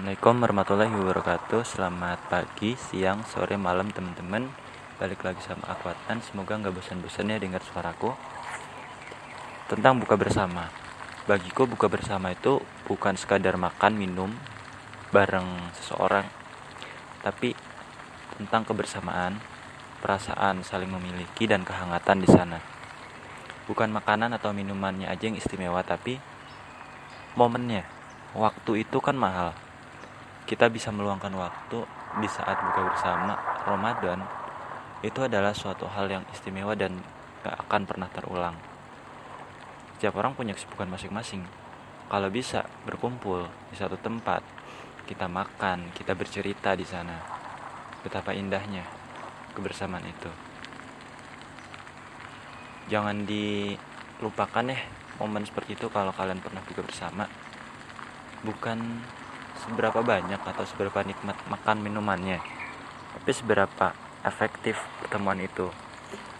Assalamualaikum warahmatullahi wabarakatuh. Selamat pagi, siang, sore, malam teman-teman. Balik lagi sama aku Atan Semoga nggak bosan-bosan ya dengar suaraku. Tentang buka bersama. Bagiku buka bersama itu bukan sekadar makan, minum Bareng seseorang. Tapi tentang kebersamaan Perasaan saling memiliki dan kehangatan di sana. Bukan makanan atau minumannya aja yang istimewa Tapi momennya. Waktu itu kan mahal kita bisa meluangkan waktu di saat buka bersama Ramadan itu adalah suatu hal yang istimewa dan gak akan pernah terulang. Setiap orang punya kesibukan masing-masing. Kalau bisa berkumpul di satu tempat kita makan kita bercerita di sana. Betapa indahnya kebersamaan itu. Jangan dilupakan ya momen seperti itu kalau kalian pernah buka bersama. Bukan seberapa banyak atau seberapa nikmat makan minumannya tapi seberapa efektif pertemuan itu.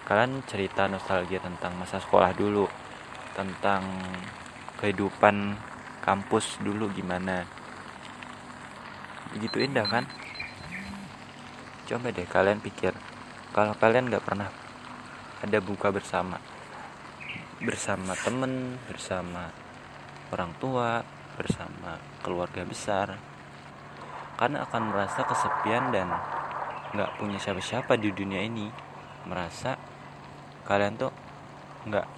Kalian cerita nostalgia tentang masa sekolah dulu tentang kehidupan kampus dulu gimana. Begitu indah kan? Coba deh kalian pikir kalau kalian nggak pernah ada buka bersama bersama temen bersama orang tua bersama keluarga besar. Karena akan merasa kesepian dan nggak punya siapa-siapa di dunia ini merasa kalian tuh nggak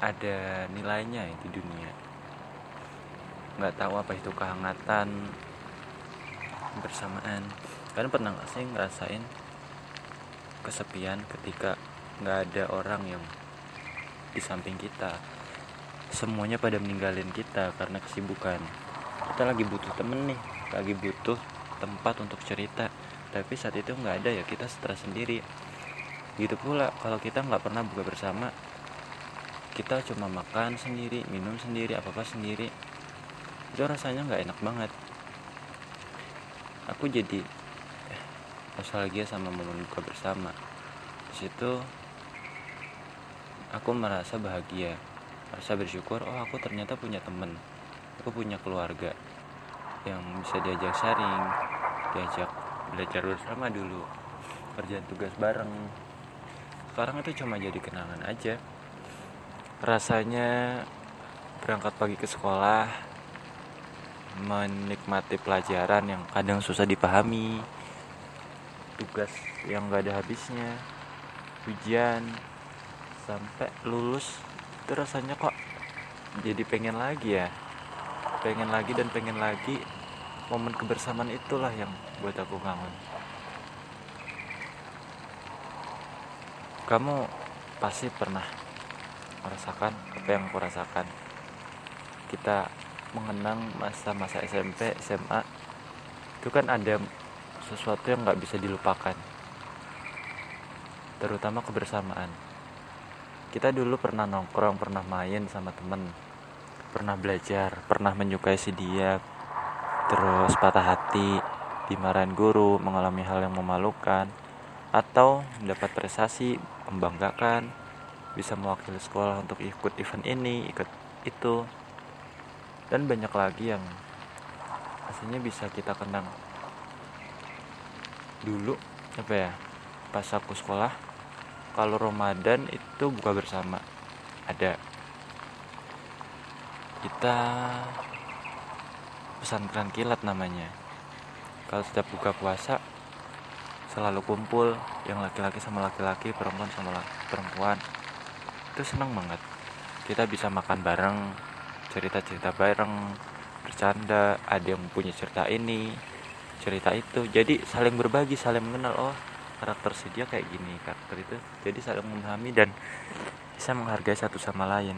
ada nilainya di dunia. Nggak tahu apa itu kehangatan bersamaan. Kalian pernah nggak sih ngerasain kesepian ketika nggak ada orang yang di samping kita semuanya pada meninggalin kita karena kesibukan. Kita lagi butuh temen nih lagi butuh tempat untuk cerita. Tapi saat itu nggak ada ya kita stres sendiri. Gitu pula kalau kita nggak pernah buka bersama kita cuma makan sendiri minum sendiri apa apa sendiri. Itu rasanya nggak enak banget. Aku jadi eh, nostalgia sama momen buka bersama. Di situ aku merasa bahagia rasa bersyukur oh aku ternyata punya temen. Aku punya keluarga yang bisa diajak sharing diajak belajar bersama dulu kerjaan tugas bareng. Sekarang itu cuma jadi kenangan aja. Rasanya berangkat pagi ke sekolah menikmati pelajaran yang kadang susah dipahami tugas yang gak ada habisnya ujian sampai lulus itu rasanya kok jadi pengen lagi ya. Pengen lagi dan pengen lagi momen kebersamaan itulah yang buat aku kangen kamu pasti pernah merasakan apa yang aku rasakan. Kita mengenang masa-masa SMP SMA itu kan ada sesuatu yang nggak bisa dilupakan. Terutama kebersamaan kita dulu pernah nongkrong pernah main sama temen. Pernah belajar pernah menyukai si dia. Terus patah hati dimarahin guru mengalami hal yang memalukan. Atau mendapat prestasi membanggakan. Bisa mewakili sekolah untuk ikut event ini ikut itu. Dan banyak lagi yang aslinya bisa kita kenang. Dulu apa ya pas aku sekolah kalau Ramadan itu buka bersama. Ada. Kita pesantren kilat namanya. Kalau setiap buka puasa selalu kumpul yang laki-laki sama laki-laki perempuan sama perempuan. Itu senang banget. Kita bisa makan bareng cerita-cerita bareng bercanda ada yang punya cerita ini cerita itu. Jadi saling berbagi saling mengenal. Oh karakter si dia kayak gini karakter itu jadi saling memahami dan bisa menghargai satu sama lain.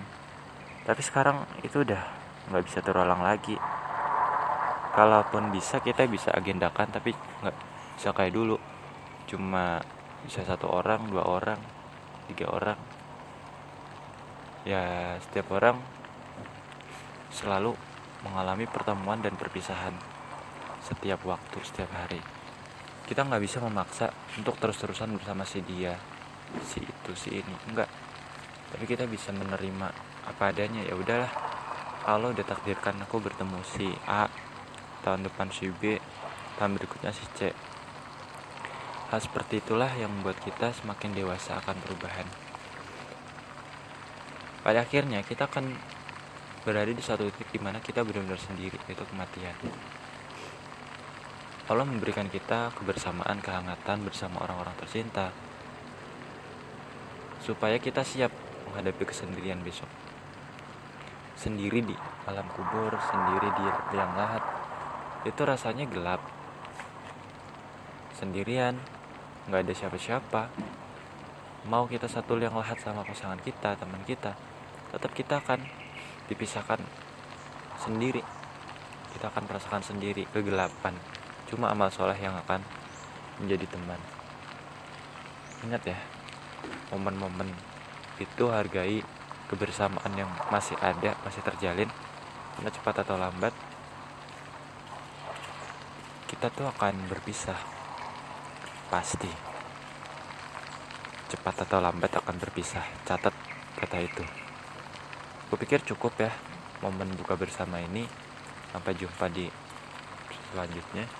Tapi sekarang itu udah nggak bisa terulang lagi. Kalaupun bisa kita bisa agendakan tapi nggak bisa kayak dulu. Cuma bisa satu orang dua orang tiga orang. Ya setiap orang selalu mengalami pertemuan dan perpisahan setiap waktu setiap hari kita nggak bisa memaksa untuk terus-terusan bersama si dia si itu si ini. Enggak. Tapi kita bisa menerima apa adanya. Ya udahlah. Kalau udah takdirkan aku bertemu si A tahun depan si B tahun berikutnya si C. Hal seperti itulah yang membuat kita semakin dewasa akan perubahan. Pada akhirnya kita akan berada di satu titik di mana kita benar-benar sendiri yaitu kematian Allah memberikan kita kebersamaan, kehangatan bersama orang-orang tercinta, supaya kita siap menghadapi kesendirian besok. Sendiri di alam kubur, sendiri di liang lahat, itu rasanya gelap. Sendirian, nggak ada siapa-siapa. Mau kita satu liang lahat sama pasangan kita, teman kita, tetap kita akan dipisahkan sendiri. Kita akan merasakan sendiri kegelapan cuma amal soleh yang akan menjadi teman. Ingat ya momen-momen itu hargai kebersamaan yang masih ada masih terjalin karena cepat atau lambat kita tuh akan berpisah. Pasti. Cepat atau lambat akan berpisah. Catat kata itu. Kupikir cukup ya momen buka bersama ini. Sampai jumpa di selanjutnya